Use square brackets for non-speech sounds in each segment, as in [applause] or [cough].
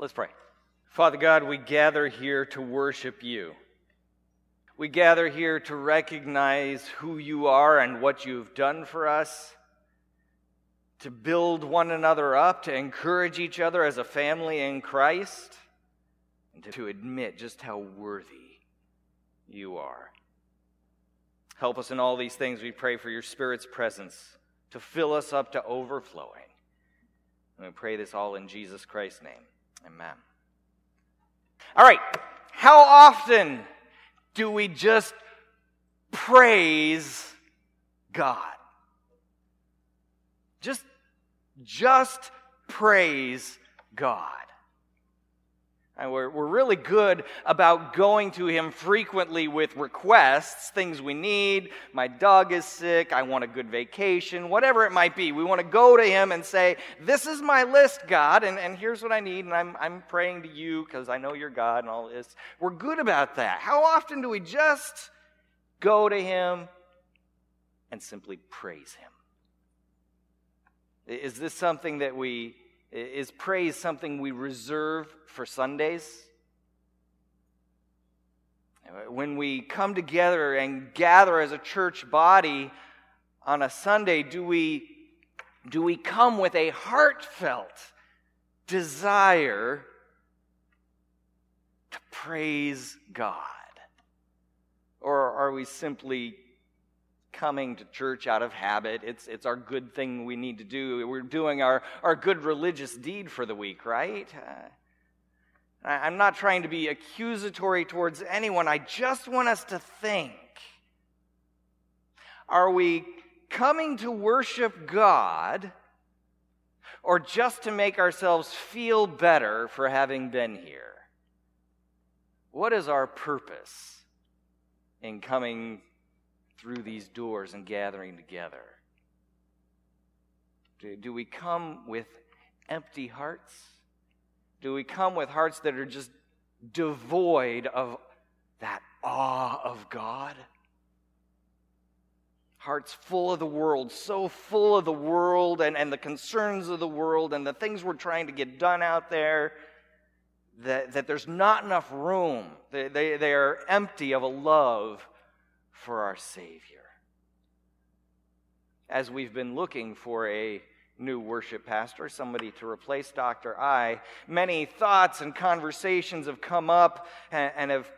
Let's pray. Father God, we gather here to worship you. We gather here to recognize who you are and what you've done for us, to build one another up, to encourage each other as a family in Christ, and to admit just how worthy you are. Help us in all these things. We pray for your Spirit's presence to fill us up to overflowing. And we pray this all in Jesus Christ's name. Amen. All right. How often do we just praise God? Just, just praise God. And we're, we're really good about going to Him frequently with requests, things we need. My dog is sick. I want a good vacation, whatever it might be. We want to go to Him and say, This is my list, God, and, and here's what I need, and I'm, I'm praying to you because I know you're God and all this. We're good about that. How often do we just go to Him and simply praise Him? Is this something that we is praise something we reserve for Sundays? When we come together and gather as a church body on a Sunday, do we, do we come with a heartfelt desire to praise God? Or are we simply coming to church out of habit. It's, it's our good thing we need to do. We're doing our, our good religious deed for the week, right? Uh, I'm not trying to be accusatory towards anyone. I just want us to think are we coming to worship God or just to make ourselves feel better for having been here? What is our purpose in coming through these doors and gathering together? Do, do we come with empty hearts? Do we come with hearts that are just devoid of that awe of God? Hearts full of the world, so full of the world and, and the concerns of the world and the things we're trying to get done out there that, that there's not enough room. They, they, they are empty of a love for our Savior. As we've been looking for a new worship pastor, somebody to replace Dr. I, many thoughts and conversations have come up and, and have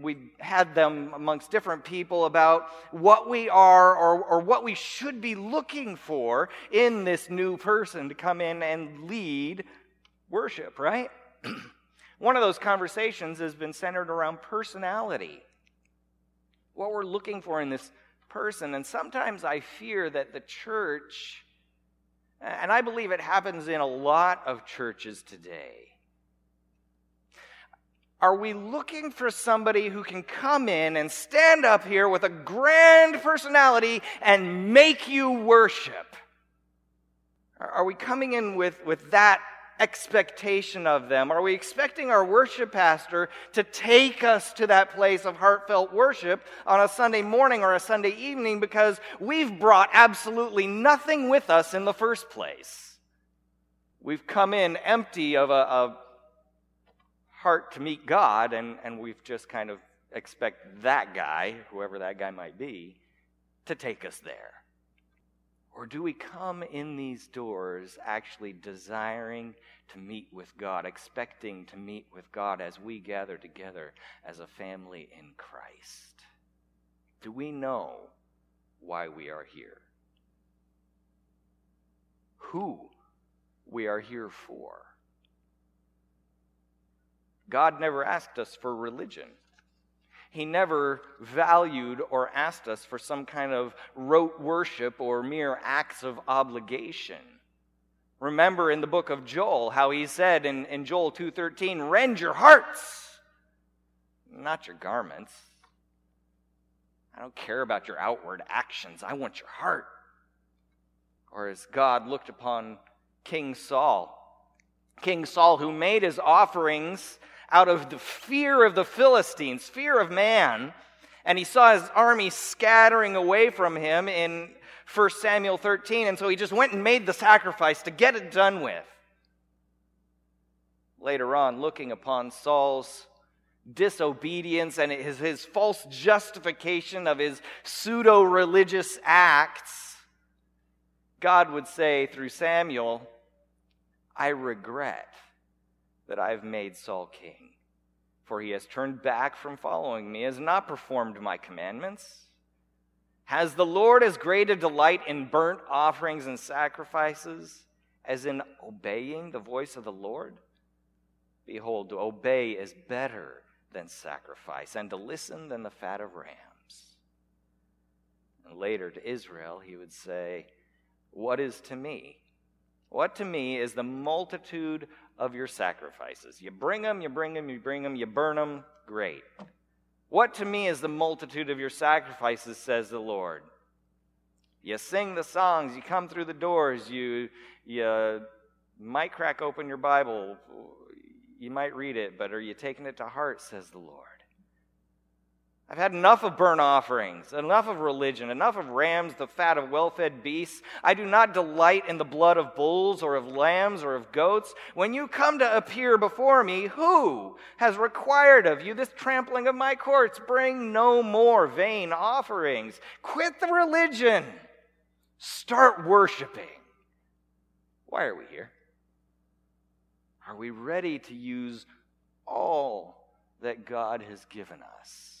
we had them amongst different people about what we are or, or what we should be looking for in this new person to come in and lead worship, right? [clears throat] One of those conversations has been centered around personality what we're looking for in this person. And sometimes I fear that the church, and I believe it happens in a lot of churches today, are we looking for somebody who can come in and stand up here with a grand personality and make you worship? Are we coming in with, with that expectation of them? Are we expecting our worship pastor to take us to that place of heartfelt worship on a Sunday morning or a Sunday evening because we've brought absolutely nothing with us in the first place? We've come in empty of a, a heart to meet God, and, and we've just kind of expect that guy, whoever that guy might be, to take us there. Or do we come in these doors actually desiring to meet with God, expecting to meet with God as we gather together as a family in Christ? Do we know why we are here? Who we are here for? God never asked us for religion. He never valued or asked us for some kind of rote worship or mere acts of obligation. Remember in the book of Joel how he said in, in Joel 2:13, "Rend your hearts, not your garments." I don't care about your outward actions. I want your heart. Or as God looked upon King Saul, King Saul who made his offerings out of the fear of the Philistines, fear of man. And he saw his army scattering away from him in 1 Samuel 13. And so he just went and made the sacrifice to get it done with. later on, looking upon Saul's disobedience and his, his false justification of his pseudo religious acts, God would say through Samuel, I regret that I've made Saul king, for he has turned back from following me, has not performed my commandments. Has the Lord as great a delight in burnt offerings and sacrifices as in obeying the voice of the Lord? Behold, to obey is better than sacrifice, and to listen than the fat of rams. And later to Israel, he would say, What is to me? What to me is the multitude of your sacrifices? You bring them, you bring them, you bring them, you burn them, great. What to me is the multitude of your sacrifices, says the Lord? You sing the songs, you come through the doors, you, you might crack open your Bible you might read it, but are you taking it to heart, says the Lord? I've had enough of burnt offerings, enough of religion, enough of rams, the fat of well fed beasts. I do not delight in the blood of bulls or of lambs or of goats. When you come to appear before me, who has required of you this trampling of my courts? Bring no more vain offerings. Quit the religion. Start worshiping. Why are we here? Are we ready to use all that God has given us?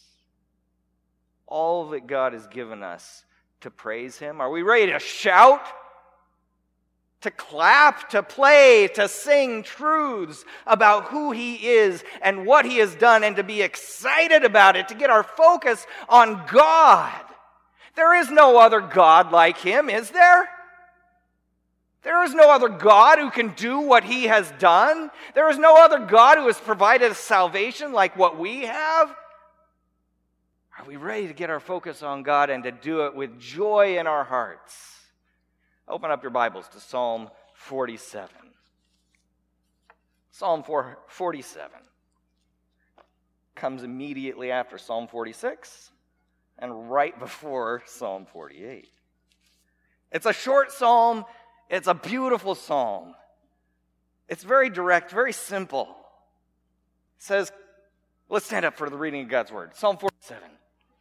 All that God has given us to praise Him? Are we ready to shout? To clap, to play, to sing truths about who He is and what He has done, and to be excited about it, to get our focus on God. There is no other God like Him, is there? There is no other God who can do what he has done. There is no other God who has provided salvation like what we have. Are we ready to get our focus on God and to do it with joy in our hearts? Open up your Bibles to Psalm 47. Psalm 47 comes immediately after Psalm 46 and right before Psalm 48. It's a short psalm it's a beautiful psalm. It's very direct, very simple. It says, let's stand up for the reading of God's word. Psalm 47.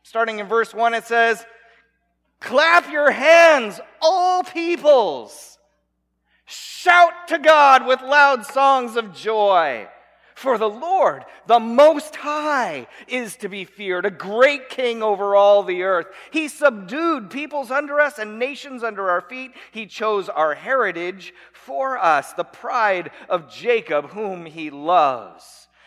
Starting in verse 1, it says, Clap your hands, all peoples. Shout to God with loud songs of joy. For the Lord, the Most High, is to be feared, a great king over all the earth. He subdued peoples under us and nations under our feet. He chose our heritage for us, the pride of Jacob, whom he loves.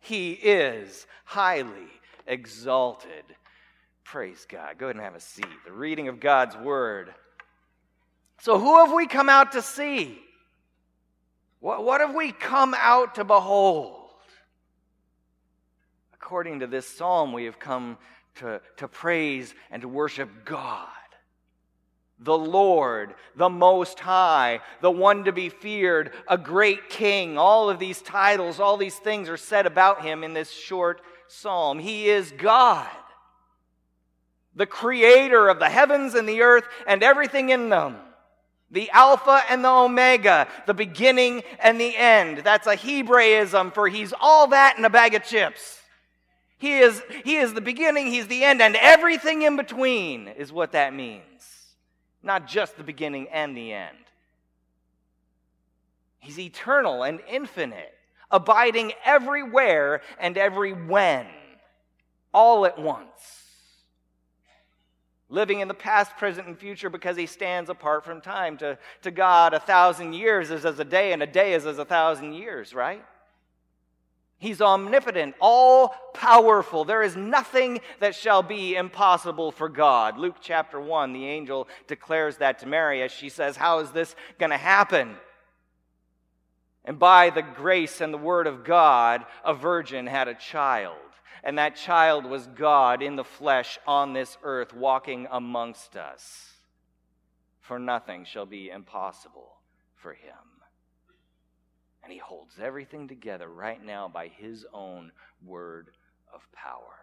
He is highly exalted. Praise God. Go ahead and have a seat. The reading of God's word. So, who have we come out to see? What, what have we come out to behold? According to this psalm, we have come to, to praise and to worship God the Lord, the Most High, the one to be feared, a great king. All of these titles, all these things are said about him in this short psalm. He is God, the creator of the heavens and the earth and everything in them. The Alpha and the Omega, the beginning and the end. That's a Hebraism for he's all that in a bag of chips. He is, he is the beginning, he's the end, and everything in between is what that means not just the beginning and the end. He's eternal and infinite, abiding everywhere and every when, all at once. Living in the past, present, and future because he stands apart from time. To, to God, a thousand years is as a day, and a day is as a thousand years, right? He's omnipotent, all powerful. There is nothing that shall be impossible for God. Luke chapter 1, the angel declares that to Mary as she says, How is this going to happen? And by the grace and the word of God, a virgin had a child. And that child was God in the flesh on this earth, walking amongst us. For nothing shall be impossible for him. And he holds everything together right now by his own word of power.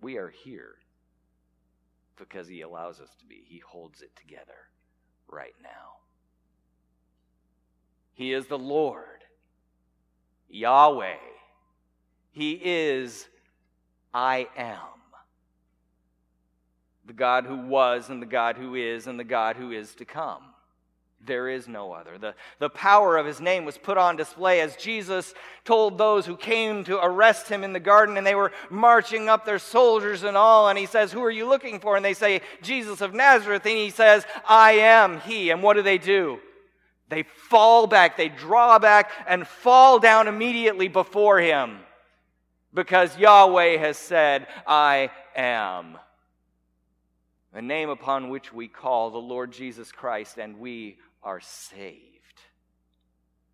We are here because he allows us to be. He holds it together right now. He is the Lord, Yahweh. He is I am. The God who was, and the God who is, and the God who is to come. There is no other. The, the power of his name was put on display as Jesus told those who came to arrest him in the garden, and they were marching up their soldiers and all. And he says, Who are you looking for? And they say, Jesus of Nazareth. And he says, I am he. And what do they do? They fall back, they draw back, and fall down immediately before him because Yahweh has said, I am. The name upon which we call the Lord Jesus Christ, and we are saved.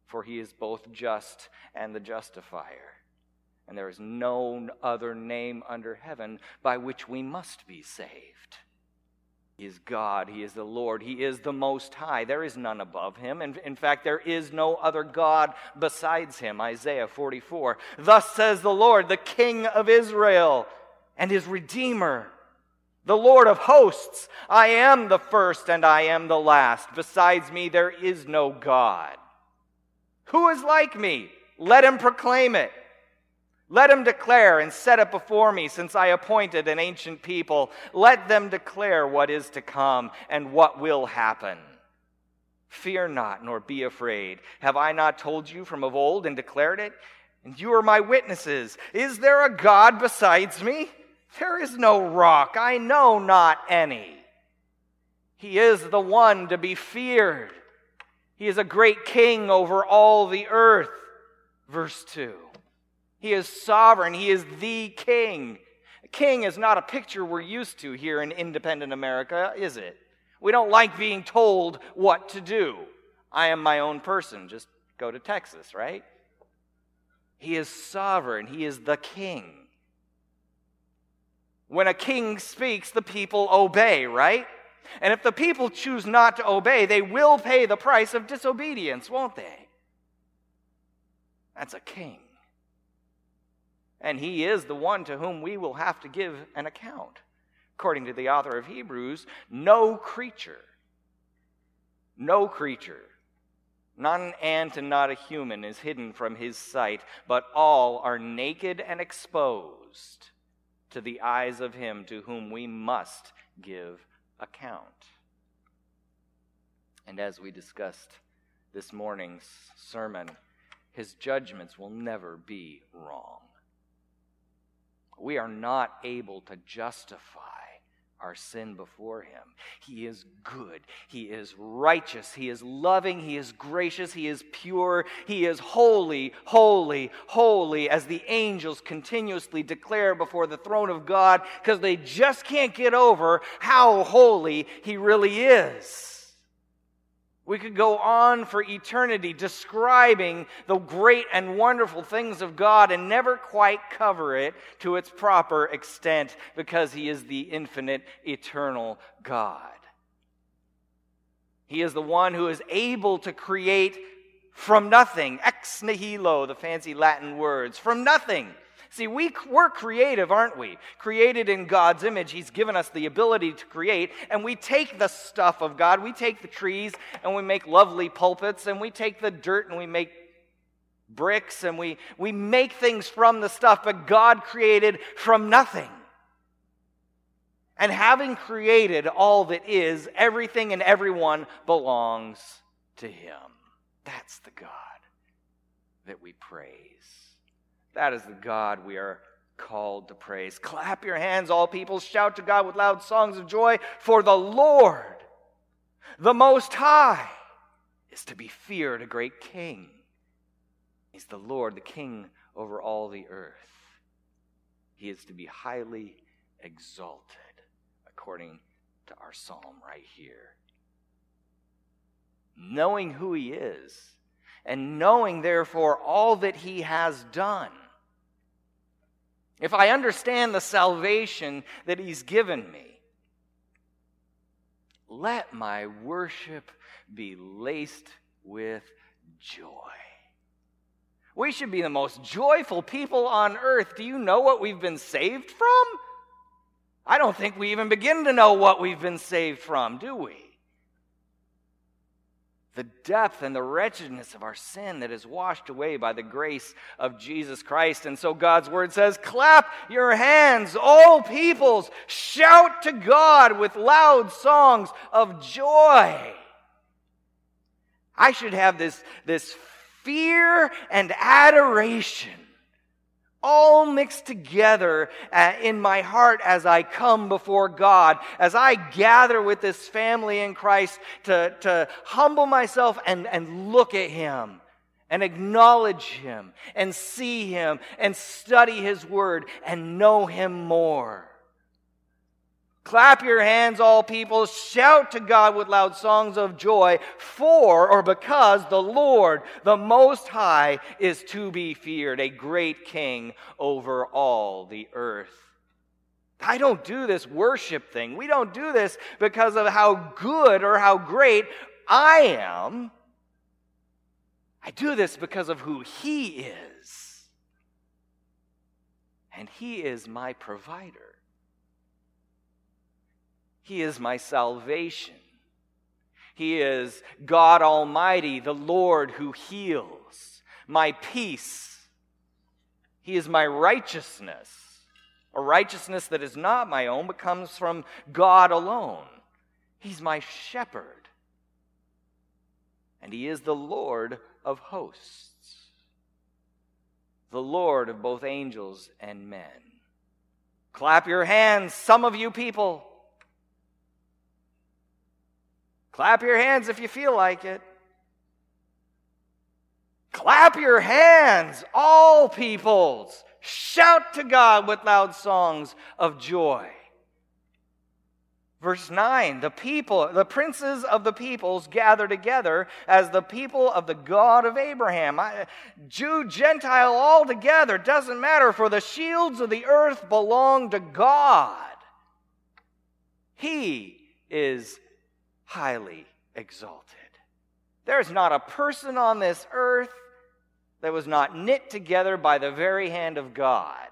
For he is both just and the justifier. And there is no other name under heaven by which we must be saved. He is God. He is the Lord. He is the Most High. There is none above him. And in fact, there is no other God besides him. Isaiah 44. Thus says the Lord, the King of Israel and his Redeemer, the Lord of hosts. I am the first and I am the last. Besides me, there is no God. Who is like me? Let him proclaim it. Let him declare and set it before me, since I appointed an ancient people. Let them declare what is to come and what will happen. Fear not, nor be afraid. Have I not told you from of old and declared it? And you are my witnesses. Is there a God besides me? There is no rock. I know not any. He is the one to be feared. He is a great king over all the earth. Verse 2. He is sovereign. He is the king. king is not a picture we're used to here in independent America, is it? We don't like being told what to do. I am my own person. Just go to Texas, right? He is sovereign. He is the king. When a king speaks, the people obey, right? And if the people choose not to obey, they will pay the price of disobedience, won't they? That's a king. And he is the one to whom we will have to give an account. According to the author of Hebrews, no creature, no creature, not an ant and not a human is hidden from his sight, but all are naked and exposed to the eyes of him to whom we must give account. And as we discussed this morning's sermon, his judgments will never be wrong we are not able to justify our sin before Him. He is good. He is righteous. He is loving. He is gracious. He is pure. He is holy, holy, holy, as the angels continuously declare before the throne of God because they just can't get over how holy He really is. We could go on for eternity describing the great and wonderful things of God and never quite cover it to its proper extent because He is the infinite, eternal God. He is the one who is able to create from nothing, ex nihilo, the fancy Latin words, from nothing See, we, we're creative, aren't we? Created in God's image. He's given us the ability to create. And we take the stuff of God, we take the trees and we make lovely pulpits, and we take the dirt and we make bricks, and we, we make things from the stuff, but God created from nothing. And having created all that is, everything and everyone belongs to Him. That's the God that we praise. That is the God we are called to praise. Clap your hands, all people. Shout to God with loud songs of joy, for the Lord, the Most High, is to be feared, a great king. He's the Lord, the king over all the earth. He is to be highly exalted, according to our psalm right here. knowing who He is, and knowing, therefore, all that He has done. If I understand the salvation that He's given me, let my worship be laced with joy. We should be the most joyful people on earth. Do you know what we've been saved from? I don't think we even begin to know what we've been saved from, do we? The depth and the wretchedness of our sin that is washed away by the grace of Jesus Christ. And so God's word says, Clap your hands, all peoples, shout to God with loud songs of joy. I should have this, this fear and adoration all mixed together uh, in my heart as I come before God, as I gather with this family in Christ to, to humble myself and, and look at Him and acknowledge Him and see Him and study His Word and know Him more. Clap your hands, all people. Shout to God with loud songs of joy, for or because the Lord, the Most High, is to be feared, a great king over all the earth. I don't do this worship thing. We don't do this because of how good or how great I am. I do this because of who He is. And He is my provider. He is my salvation. He is God Almighty, the Lord who heals, my peace. He is my righteousness, a righteousness that is not my own, but comes from God alone. He's my shepherd, and He is the Lord of hosts, the Lord of both angels and men. Clap your hands, some of you people. Clap your hands if you feel like it. Clap your hands, all peoples. Shout to God with loud songs of joy. Verse 9 the people, the princes of the peoples gather together as the people of the God of Abraham. Jew, Gentile, all together, doesn't matter, for the shields of the earth belong to God. He is highly exalted. There's not a person on this earth that was not knit together by the very hand of God.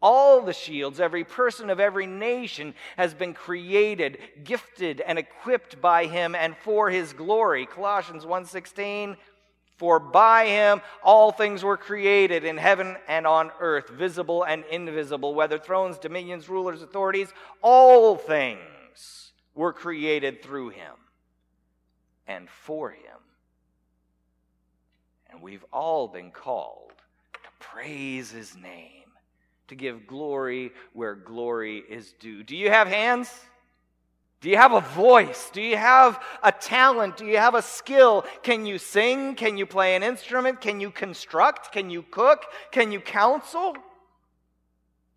All the shields, every person of every nation has been created, gifted and equipped by him and for his glory. Colossians 1:16 For by him all things were created in heaven and on earth, visible and invisible, whether thrones, dominions, rulers, authorities, all things were created through him and for him. And we've all been called to praise his name, to give glory where glory is due. Do you have hands? Do you have a voice? Do you have a talent? Do you have a skill? Can you sing? Can you play an instrument? Can you construct? Can you cook? Can you counsel?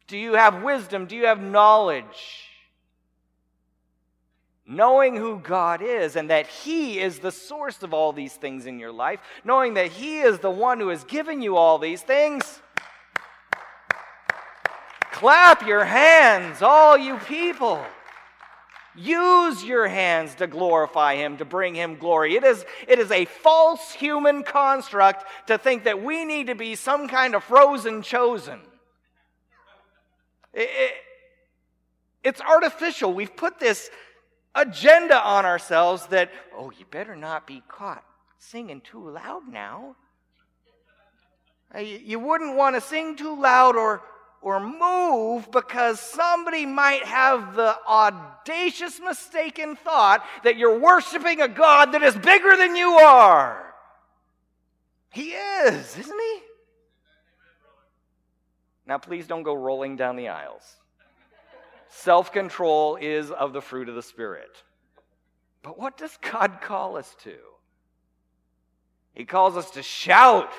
Do you have wisdom? Do you have knowledge? Knowing who God is and that He is the source of all these things in your life, knowing that He is the one who has given you all these things. Clap your hands, all you people. Use your hands to glorify Him, to bring Him glory. It is, it is a false human construct to think that we need to be some kind of frozen chosen. It, it, it's artificial. We've put this agenda on ourselves that, oh, you better not be caught singing too loud now. Uh, you wouldn't want to sing too loud or, or move because somebody might have the audacious mistaken thought that you're worshiping a God that is bigger than you are. He is, isn't he? Now, please don't go rolling down the aisles. Self control is of the fruit of the Spirit. But what does God call us to? He calls us to shout.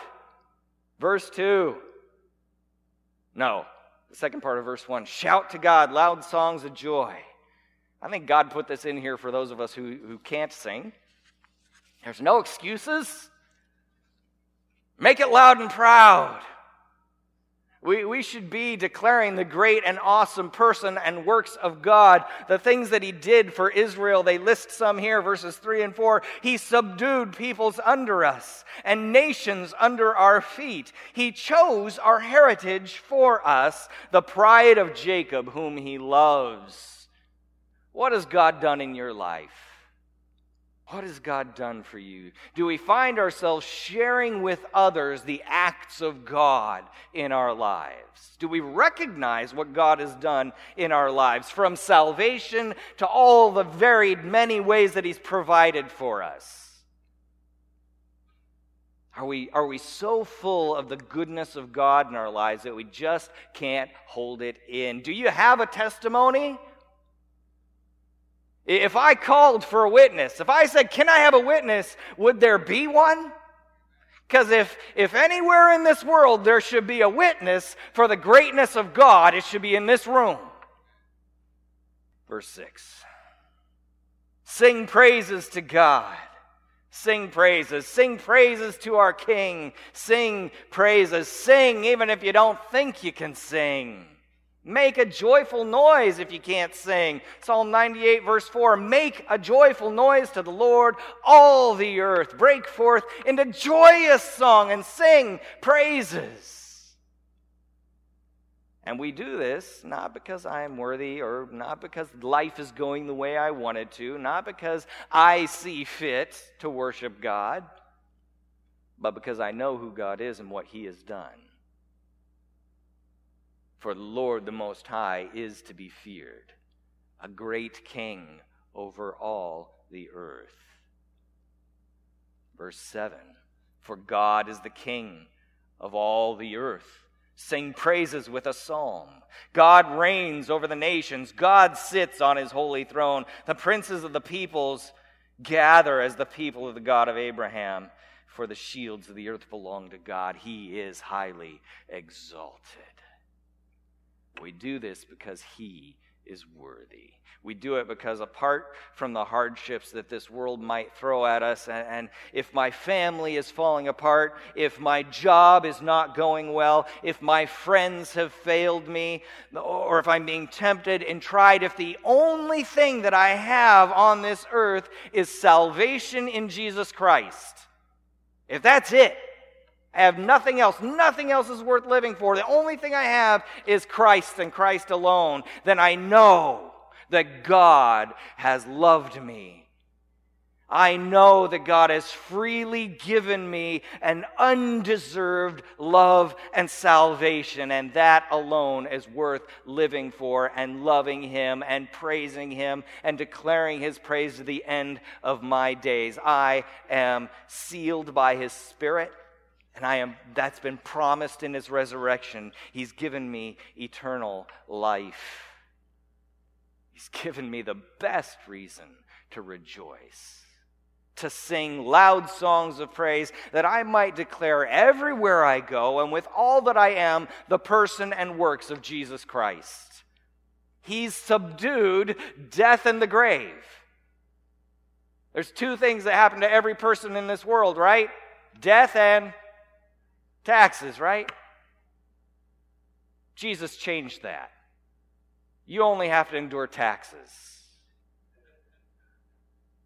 Verse 2. No, the second part of verse 1 shout to God loud songs of joy. I think God put this in here for those of us who, who can't sing. There's no excuses. Make it loud and proud. We, we should be declaring the great and awesome person and works of God, the things that He did for Israel. They list some here, verses 3 and 4. He subdued peoples under us and nations under our feet. He chose our heritage for us, the pride of Jacob, whom He loves. What has God done in your life? What has God done for you? Do we find ourselves sharing with others the acts of God in our lives? Do we recognize what God has done in our lives, from salvation to all the varied many ways that He's provided for us? Are we, are we so full of the goodness of God in our lives that we just can't hold it in? Do you have a testimony? If I called for a witness, if I said, Can I have a witness? would there be one? Because if, if anywhere in this world there should be a witness for the greatness of God, it should be in this room. Verse 6 Sing praises to God. Sing praises. Sing praises to our King. Sing praises. Sing even if you don't think you can sing. Make a joyful noise if you can't sing. Psalm 98, verse 4 Make a joyful noise to the Lord, all the earth. Break forth into joyous song and sing praises. And we do this not because I am worthy or not because life is going the way I wanted to, not because I see fit to worship God, but because I know who God is and what He has done. For the Lord the Most High is to be feared, a great king over all the earth. Verse 7 For God is the king of all the earth. Sing praises with a psalm. God reigns over the nations. God sits on his holy throne. The princes of the peoples gather as the people of the God of Abraham. For the shields of the earth belong to God. He is highly exalted. We do this because He is worthy. We do it because apart from the hardships that this world might throw at us, and, and, if my family is falling apart, if my job is not going well, if my friends have failed me, or if I'm being tempted and tried, if the only thing that I have on this earth is salvation in Jesus Christ, if that's it, I have nothing else. Nothing else is worth living for. The only thing I have is Christ and Christ alone. Then I know that God has loved me. I know that God has freely given me an undeserved love and salvation, and that alone is worth living for and loving Him and praising Him and declaring His praise to the end of my days. I am sealed by His Spirit. And I am that's been promised in his resurrection. He's given me eternal life. He's given me the best reason to rejoice, to sing loud songs of praise, that I might declare everywhere I go and with all that I am the person and works of Jesus Christ. He's subdued death and the grave. There's two things that happen to every person in this world, right? Death and Taxes, right? Jesus changed that. You only have to endure taxes.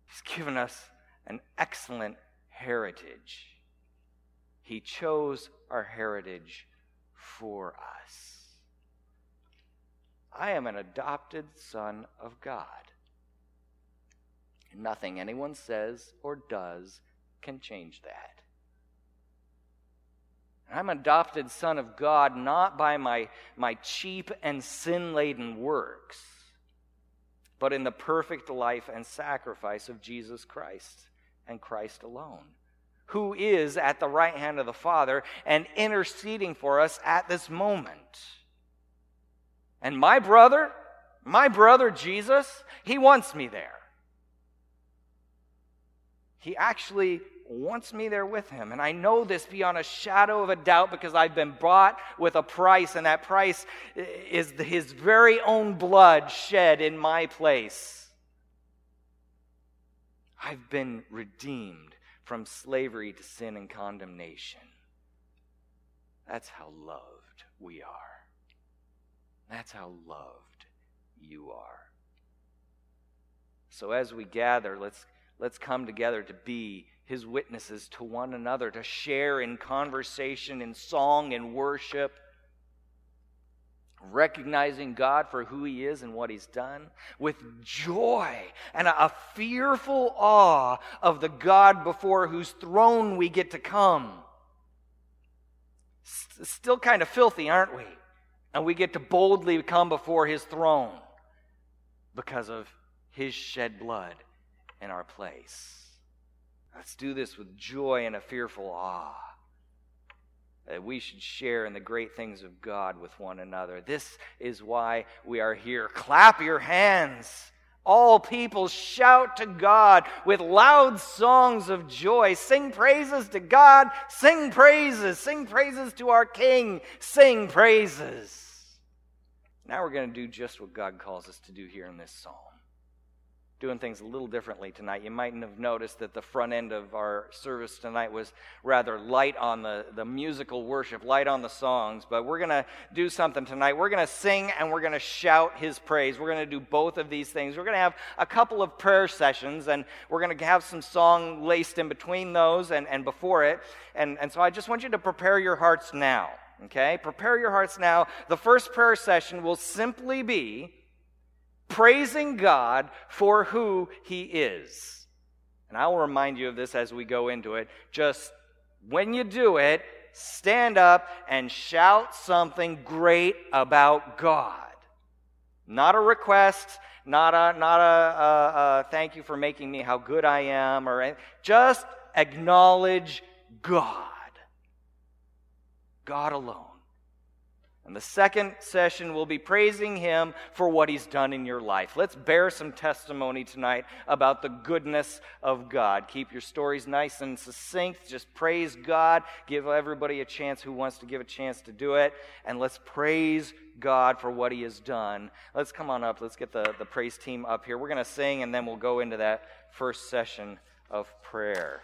He's given us an excellent heritage. He chose our heritage for us. I am an adopted son of God. Nothing anyone says or does can change that. I'm adopted son of God not by my, my cheap and sin laden works, but in the perfect life and sacrifice of Jesus Christ and Christ alone, who is at the right hand of the Father and interceding for us at this moment. And my brother, my brother Jesus, he wants me there. He actually wants me there with him. And I know this beyond a shadow of a doubt because I've been bought with a price, and that price is his very own blood shed in my place. I've been redeemed from slavery to sin and condemnation. That's how loved we are. That's how loved you are. So as we gather, let's, let's come together to be his witnesses to one another, to share in conversation, in song, in worship recognizing God for who He is and what He's done, with joy and a, fearful awe of the God before whose throne we get to come. still kind of filthy, aren't we? And we get to boldly come before His throne because of His shed blood in our place. Let's do this with joy and a fearful awe that we should share in the great things of God with one another. This is why we are here. Clap your hands. All people shout to God with loud songs of joy. Sing praises to God. Sing praises. Sing praises to our King. Sing praises. Now we're going to do just what God calls us to do here in this psalm doing things a little differently tonight. You mightn't have noticed that the front end of our service tonight was rather light on the, the musical worship, light on the songs, but we're going to do something tonight. We're going to sing and we're going to shout his praise. We're going to do both of these things. We're going to have a couple of prayer sessions and we're going to have some song laced in between those and, and before it. And, and so I just want you to prepare your hearts now. Okay? Prepare your hearts now. The first prayer session will simply be praising God for who He is. And I will remind you of this as we go into it. Just when you do it, stand up and shout something great about God. Not a request, not a, not a, a, a thank you for making me how good I am, or just acknowledge God. God alone. And the second session will be praising Him for what He's done in your life. Let's bear some testimony tonight about the goodness of God. Keep your stories nice and succinct. Just praise God. Give everybody a chance who wants to give a chance to do it. And let's praise God for what He has done. Let's come on up. Let's get the, the praise team up here. We're going to sing and then we'll go into that first session of prayer.